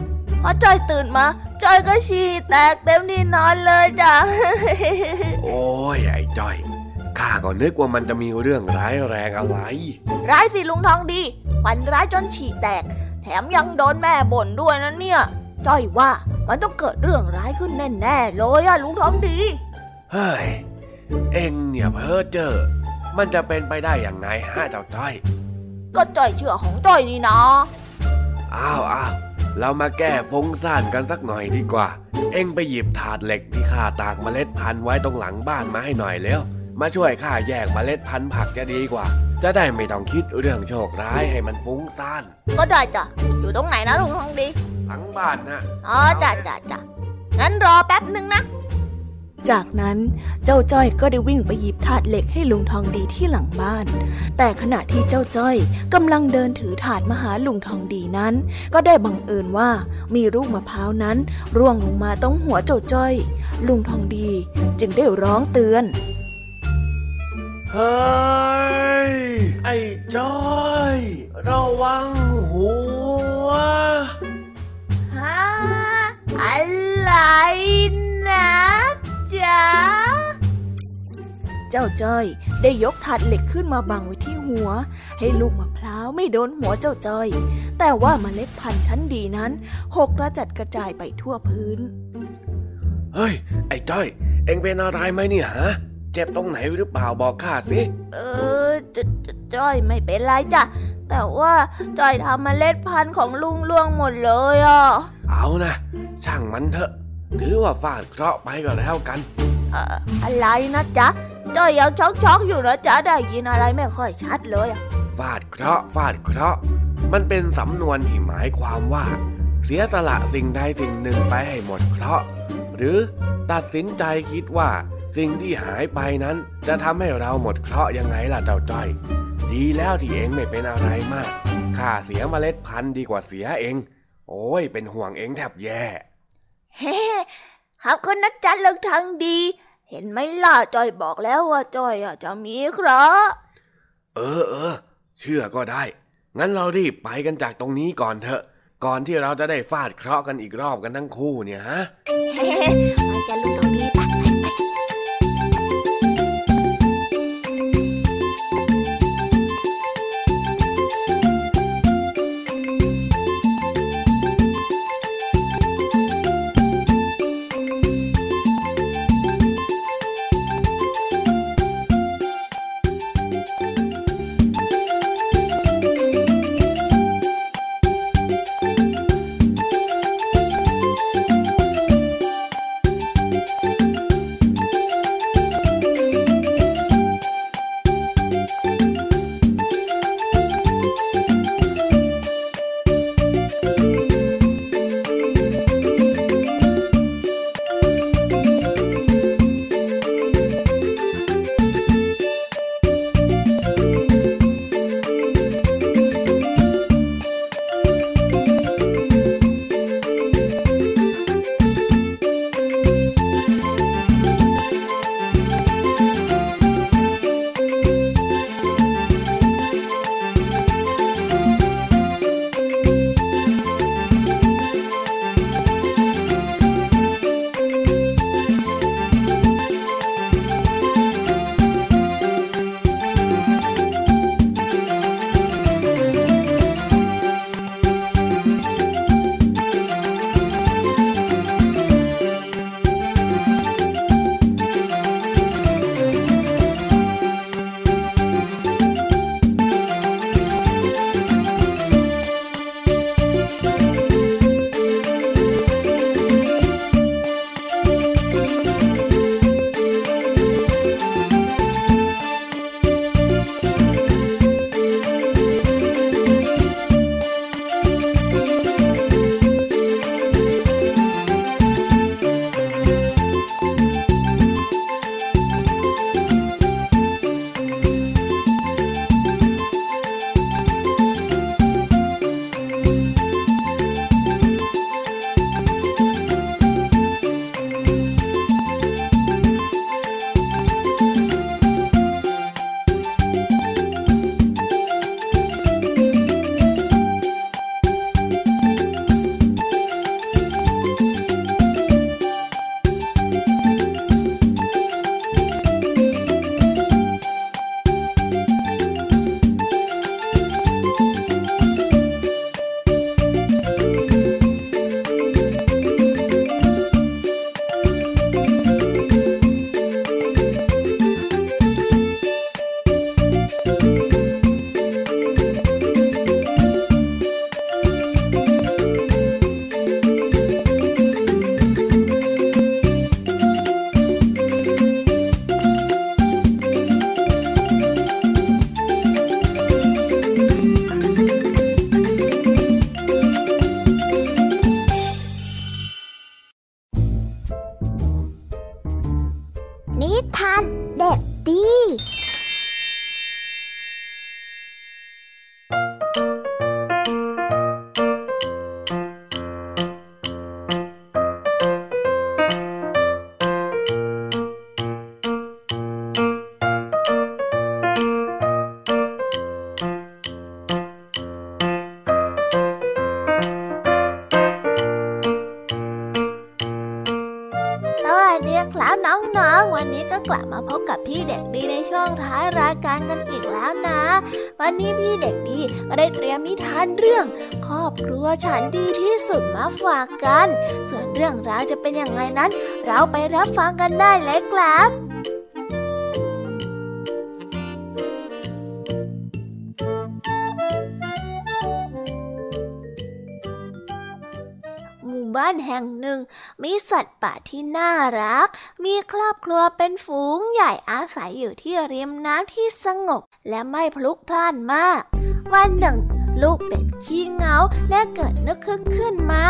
พอจ้อยตื่นมา จ้อยก็ฉี่แตกเต็มที่นอนเลยจ้ะ โอ้ยไอ้จ้อย ข้าก็นึกว่ามันจะมีเรื่องร้ายแรงอะไร ร้ายสิลุงทองดีฝันร้ายจนฉี่แตก แถมยังโดนแม่บ่นด้วยนะเนี่ย จ้อยว่ามันต้องเกิดเรื่องร้ายขึ้นแน่ๆเลยอะลุงทองดี เฮ้ย เอ็งเนี่ยเพ้อเจอ มันจะเป็นไปได้อย่างไงฮะเจ้าจ้อย ก็จ้อยเชื่อของจ้อยนี่นะอ้าวอ้าวเรามาแก้ฟุ้งซ่านกันสักหน่อยดีกว่า เอ็งไปหยิบถาดเหล็กที่ข้าตากเมล็ดพันธุ์ไว้ตรงหลังบ้านมาให้หน่อยเร็วมาช่วยข้าแยกเมล็ดพันธุ์ผักจะดีกว่า จะได้ไม่ต้องคิดเรื่องโชคร้ายให้มันฟุ้งซ่าน ก็ได้จ้ะ อยู่ตรงไหนนะลุงทองดี หลังบ้านนะอ๋อจ้ะจ้ะจ้ะงั้นรอแป๊บหนึ่งนะ จากนั้นเจ้าจ้อยก็ได้วิ่งไปหยิบถาดเหล็กให้ลุงทองดีที่หลังบ้าน แต่ขณะที่เจ้าจ้อยกำลังเดินถือถาดมาหาลุงทองดีนั้น ก็ได้บังเอิญว่ามีลูกมะพร้าวนั้น ร่วงลงมาตรงหัวเจ้าจ้อย ลุงทองดีจึงได้ร้องเตือนเฮ้ย ไอ้จ้อย ระวังหัวฮะอะไรนะ จ๊ะ เจ้าจ้อยได้ยกถาดเหล็กขึ้นมาบังไว้ที่หัว ให้ลูกมะพร้าวไม่โดนหัวเจ้าจ้อย แต่ว่าเมล็ดพันธุ์ชั้นดีนั้น หกกระจัดกระจายไปทั่วพื้น เฮ้ย ไอ้จ้อย เอ็งเป็นอะไรไหมเนี่ยฮะ เจ็บตรงไหนหรือเปล่าบอกข้าสิ เออจจจ้อยไม่เป็นไรจ้ะ แต่ว่าจ้อยทำเมล็ดพันธุ์ของลุงล่วงหมดเลยอะ เอานะช่างมันเถอะ ถือว่าฟาดเคราะห์ไปก็แล้วกันเอ่ออะไรนะจ๊ะจ้อยยังช็อกๆอยู่นะจ๊ะได้ยินอะไรไม่ค่อยชัดเลยอะฟาดเคราะห์ฟาดเคราะห์มันเป็นสำนวนที่หมายความว่า เสียสละสิ่งใดสิ่งหนึ่งไปให้หมดเคราะห์หรือตัดสินใจคิดว่าสิ่งที่หายไปนั้นจะทำให้เราหมดเคราะห์ยังไงล่ะเจ้าจ้อย ดีแล้วที่เองไม่เป็นอะไรมากข้าเสียเมล็ดพันธุ์ดีกว่าเสียเอง โอ้ยเป็นห่วงเองแทบแย่ เฮ้ขอบคุณนะจ๊ะลุงทางดี เห็นไหมล่ะจ้อยบอกแล้วว่าจ้อยอะจะมีเคราะห์เออเออเชื่อก็ได้ งั้นเรารีบไปกันจากตรงนี้ก่อนเถอะ ก่อนที่เราจะได้ฟาดเคราะห์กันอีกรอบกันทั้งคู่เนี่ยฮะเฮ้ไปจ้ะลุงทางดีัวฉันดีที่สุดมาฝากกัน ส่วนเรื่องราวจะเป็นอย่างไรนั้น เราไปรับฟังกันได้เลยครับบ้านแห่งหนึ่ง มีสัตว์ป่าที่น่ารัก มีครอบครัวเป็นฝูงใหญ่อาศัยอยู่ที่ริมน้ำที่สงบ และไม่พลุกพล่านมาก วันหนึ่ง ลูกเป็ดขี้เงาได้เกิดนึกคึกขึ้นมา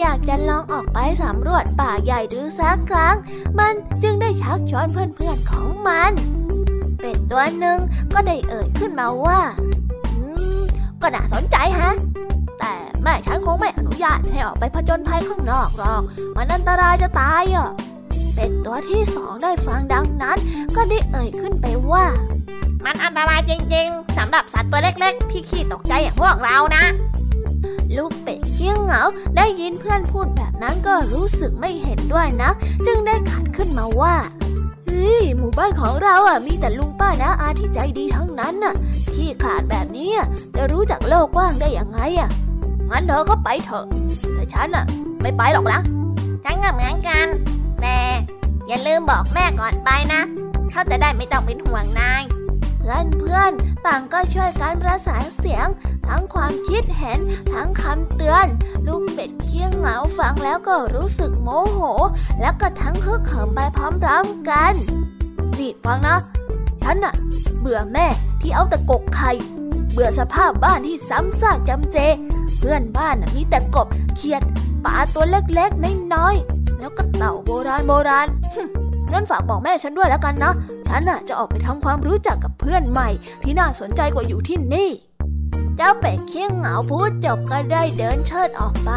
อยากจะลองออกไปสำรวจป่าใหญ่ดูสักครั้ง มันจึงได้ชักชวนเพื่อนๆของมัน เป็ดตัวหนึ่งก็ได้เอ่ยขึ้นมาว่าก็น่าสนใจฮะ แต่แม่ฉันคงไม่อนุญาตให้ออกไปผจญภัยข้างนอกหรอก มันอันตรายจะตายอะ เป็ดตัวที่สองได้ฟังดังนั้น ก็ได้เอ่ยขึ้นไปว่า มันอันตรายจริงๆสำหรับสัตว์ตัวเล็กๆ ที่ขี้ตกใจอย่างพวกเรานะ ลูกเป็ดเคี้ยงเหงาได้ยินเพื่อนพูดแบบนั้นก็รู้สึกไม่เห็นด้วยนะ จึงได้ขัดขึ้นมาว่าเฮ้ยหมู่บ้านของเราอะมีแต่ลุงป้านะอาที่ใจดีทั้งนั้นน่ะ ขี้ขลาดแบบนี้จะรู้จักโลกกว้างได้ยังไงอะงั้นเธอก็ไปเถอะแต่ฉันอะ ไม่ไปหรอกนะฉันก็เหมือนกันแต่อย่าลืมบอกแม่ก่อนไปนะเขาจะได้ไม่ต้องเป็นห่วงนาย เพื่อนเพื่อนต่างก็ช่วยกันประสานเสียง ทั้งความคิดเห็น ทั้งคำเตือน ลูกเป็ดเคี้ยงเหงาฟังแล้วก็รู้สึกโมโห แล้วก็ทั้งฮึกเหิมไปพร้อมๆกันนี่ฟังนะ ฉันอะเบื่อแม่ที่เอาแต่กกไข่ เบื่อสภาพบ้านที่ซ้ำซากจำเจ เพื่อนบ้านมีแต่กบเขียดปลาตัวเล็กๆน้อยๆแล้วก็เต่าโบราณโบราณ งั้นฝากบอกแม่ฉันด้วยแล้วกันนะ ฉันน่ะจะออกไปทำความรู้จักกับเพื่อนใหม่ ที่น่าสนใจกว่าอยู่ที่นี่เจ้าเป็ดเคี้ยงเหงาพูดจบก็ได้เดินเชิดออกไป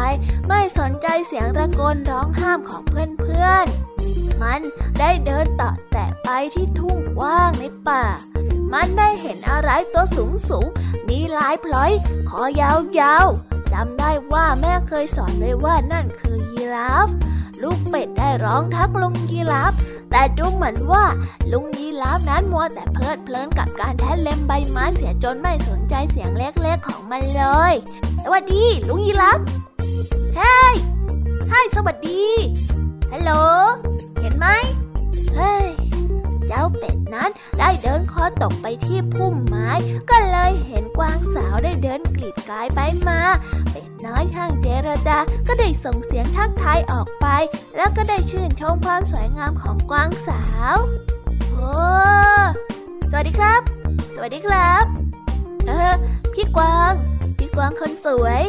ไม่สนใจเสียงตะโกนร้องห้ามของเพื่อนๆ มันได้เดินต่อแต่ไปที่ทุ่งว่างในป่า มันได้เห็นอะไรตัวสูงสูงมีลายพลอย คอยาวๆจำได้ว่าแม่เคยสอนไว้ว่านั่นคือยีราฟ ลูกเป็ดได้ร้องทักลุงยีราฟแต่ดูเหมือนว่า ลุงยีราฟนั้นมัวแต่เพลิดเพลินกับการแทะเล็มใบไม้เสียจนไม่สนใจเสียงเล็กๆของมันเลยสวัสดี ลุงยีราฟเฮ้ยฮสวัสดีฮัลโหลเห็นไหมเฮ้ย เจ้าเป็ดนั้นได้เดินคอตกไปที่พุ่มไม้ ก็เลยเห็นกวางสาวได้เดินกลีดกลายไปมา เป็ดน้อยช่างเจรจาก็ได้ส่งเสียงทักทายออกไป แล้วก็ได้ชื่นชมความสวยงามของกวางสาวโอ้สวัสดีครับ สวัสดีครับ เออ พี่กวาง พี่กวางคนสวย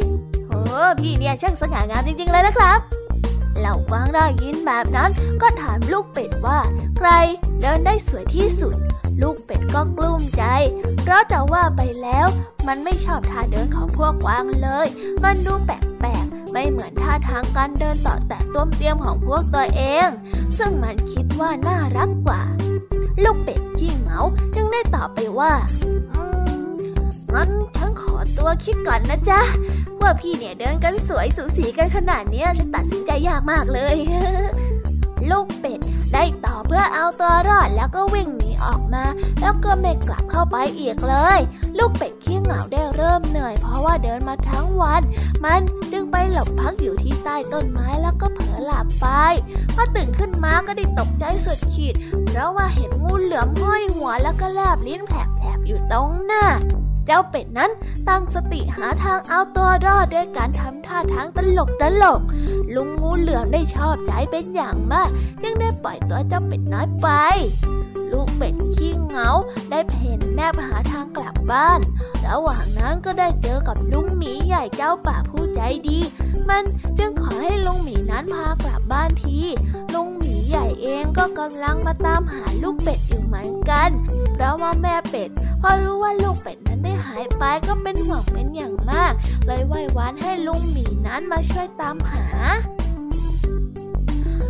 โอ้พี่เนี่ยช่างสง่างามจริงๆเลยนะครับ เหล่ากวางได้ยินแบบนั้นก็ถามลูกเป็ดว่า ใครเดินได้สวยที่สุด ลูกเป็ดก็กลุ้มใจ เพราะจะว่าไปแล้ว มันไม่ชอบท่าเดินของพวกกวางเลย มันดูแปลกๆไม่เหมือนท่าทางการเดินต่อแต่ต้มเตียมของพวกตัวเอง ซึ่งมันคิดว่าน่ารักกว่า ลูกเป็ดขี้เหงาจึงได้ตอบไปว่า งั้นฉันขอตัวคิดก่อนนะจ๊ะ ว่าพี่เนี่ยเดินกันสวยสูสีกันขนาดนี้ฉันตัดสินใจยากมากเลย ลูกเป็ดได้ต่อเพื่อเอาตัวรอดแล้วก็วิ่งหนีออกมา แล้วก็ไม่กลับเข้าไปอีกเลย ลูกเป็ดขี้เหงาได้เริ่มเหนื่อย เพราะว่าเดินมาทั้งวัน มันจึงไปหลบพักอยู่ที่ใต้ต้นไม้แล้วก็เผลอหลับไปพอตื่นขึ้นมาก็ได้ตกใจสุดขีด เพราะว่าเห็นงูเหลือมห้อยหัวแล้วก็แลบลิ้นแผลบๆอยู่ตรงหน้า เจ้าเป็ดนั้นตั้งสติหาทางเอาตัวรอดด้วยการทำท่าทางตลกตลก ลุงงูเหลือมได้ชอบใจเป็นอย่างมาก จึงได้ปล่อยตัวเจ้าเป็ดน้อยไป ลูกเป็ดขี้เหงาได้เพ่นแนบหาทางกลับบ้าน ระหว่างนั้นก็ได้เจอกับลุงหมีใหญ่เจ้าป่าผู้ใจดี มันจึงขอให้ลุงหมีนั้นพากลับบ้านทีลุงหมี ใหญ่เองก็กำลังมาตามหาลูกเป็ดอยู่เหมือนกัน เพราะว่าแม่เป็ดพอรู้ว่าลูกเป็ดนั้นได้หายไปก็เป็นห่วงเป็นอย่างมาก เลยไหว้วานให้ลุงหมีนั้นมาช่วยตามหา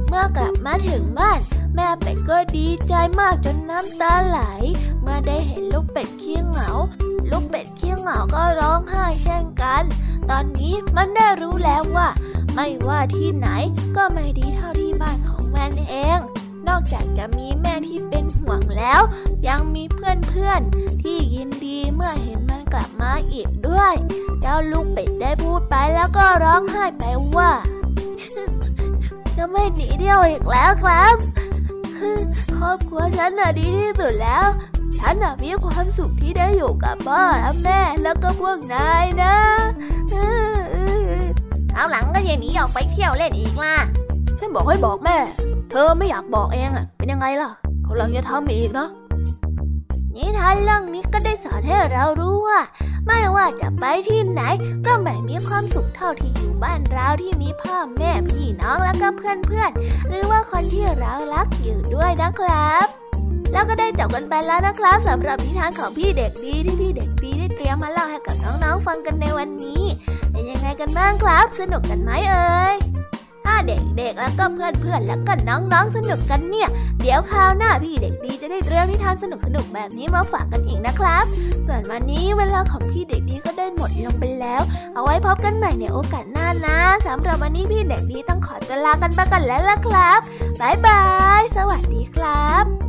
เมื่อกลับมาถึงบ้าน แม่เป็ดก็ดีใจมากจนน้ำตาไหล เมื่อได้เห็นลูกเป็ดเคี้ยงเหงา ลูกเป็ดเคี้ยงเหงาก็ร้องไห้เช่นกัน ตอนนี้มันได้รู้แล้วว่า ไม่ว่าที่ไหนก็ไม่ดีเท่าที่บ้านของมันเอง นอกจากจะมีแม่ที่เป็นห่วงแล้ว ยังมีเพื่อนๆที่ยินดีเมื่อเห็นมันกลับมาอีกด้วย เจ้าลูกเป็ดได้พูดไปแล้วก็ร้องไห้ไปว่า จะไม่หนีเที่ยวอีกแล้วครับครอบครัวฉันน่ะดีที่สุดแล้ว ฉันน่ะมีความสุขที่ได้อยู่กับพ่อและแม่แล้วก็พวกนายนะคราวหลังก็อย่าหนีออกไปเที่ยวเล่นอีกล่ะฉันบอกให้บอกแม่ เธอไม่อยากบอกเองอะ เป็นยังไงล่ะเขาลังจะทำอีกเนาะ นิทานเรื่องนี้ก็ได้สอนให้เรารู้ว่า ไม่ว่าจะไปที่ไหน ก็ไม่มีความสุขเท่าที่อยู่บ้านเราที่มีพ่อแม่พี่น้องแล้วก็เพื่อนๆ หรือว่าคนที่เรารักอยู่ด้วยนะครับแล้วก็ได้จบกันไปแล้วนะครับสำหรับนิทานของพี่เด็กดีที่พี่เด็กดีได้เตรียมมาเล่าให้กับน้องๆฟังกันในวันนี้ เป็นยังไงกันบ้างครับ สนุกกันไหมเอ่ย ถ้าเด็กๆ แล้วก็เพื่อนๆ แล้วก็น้องๆ สนุกกันเนี่ย เดี๋ยวคราวหน้าพี่เด็กดีจะได้เตรียมนิทานสนุกๆ แบบนี้มาฝากกันอีกนะครับ ส่วนวันนี้เวลาของพี่เด็กดีก็ได้หมดลงไปแล้ว เอาไว้พบกันใหม่ในโอกาสหน้านะสำหรับวันนี้พี่เด็กดีต้องขอตัวลากันไปก่อนแล้วล่ะครับบ๊ายบาย สวัสดีครับ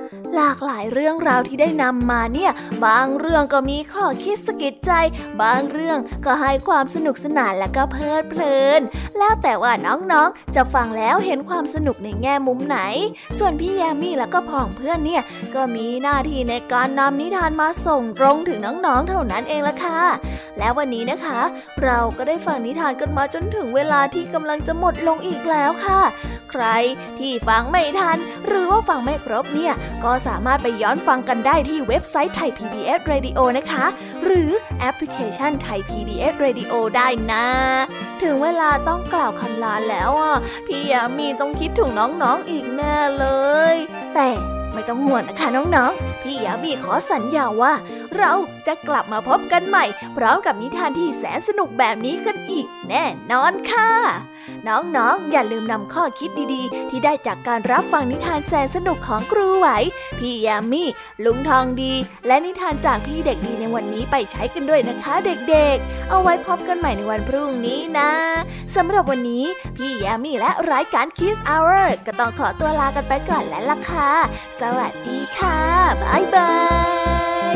หลากหลายเรื่องราวที่ได้นำมาเนี่ย บางเรื่องก็มีข้อคิดสะกิดใจ บางเรื่องก็ให้ความสนุกสนานและก็เพลิดเพลิน แล้วแต่ว่าน้องๆ จะฟังแล้วเห็นความสนุกในแง่มุมไหน ส่วนพี่แยมมี่และก็พ่องเพื่อนเนี่ย ก็มีหน้าที่ในการนำนิทานมาส่งตรงถึงน้องๆ เท่านั้นเองละค่ะ แล้ววันนี้นะคะ เราก็ได้ฟังนิทานกันมาจนถึงเวลาที่กำลังจะหมดลงอีกแล้วค่ะ ใครที่ฟังไม่ทัน หรือว่าฟังไม่ครบเนี่ยก็สามารถไปย้อนฟังกันได้ที่เว็บไซต์ไทย PBS Radio นะคะ หรือแอปพลิเคชันไทย PBS Radio ได้นะ ถึงเวลาต้องกล่าวคำลาแล้วอะ พี่ยามีต้องคิดถึงน้องๆอีกแน่เลย แต่ ไม่ต้องห่วงนะคะน้องๆ พี่ยามีขอสัญญาว่า เราจะกลับมาพบกันใหม่ พร้อมกับนิทานที่แสนสนุกแบบนี้กันอีกแน่นอนค่ะ น้องๆออย่าลืมนำข้อคิดดีๆ ที่ได้จากการรับฟังนิทานแสนสนุกของครูไหว พี่ยามีลุงทองดี และนิทานจากพี่เด็กดีในวันนี้ไปใช้กันด้วยนะคะเด็กๆ เอาไว้พบกันใหม่ในวันพรุ่งนี้นะสำหรับวันนี้พี่ยามีและรายการ Kiss Hour ก็ต้องขอตัวลากันไปก่อนแล้วล่ะค่ะสวัสดีค่ะ บ๊ายบาย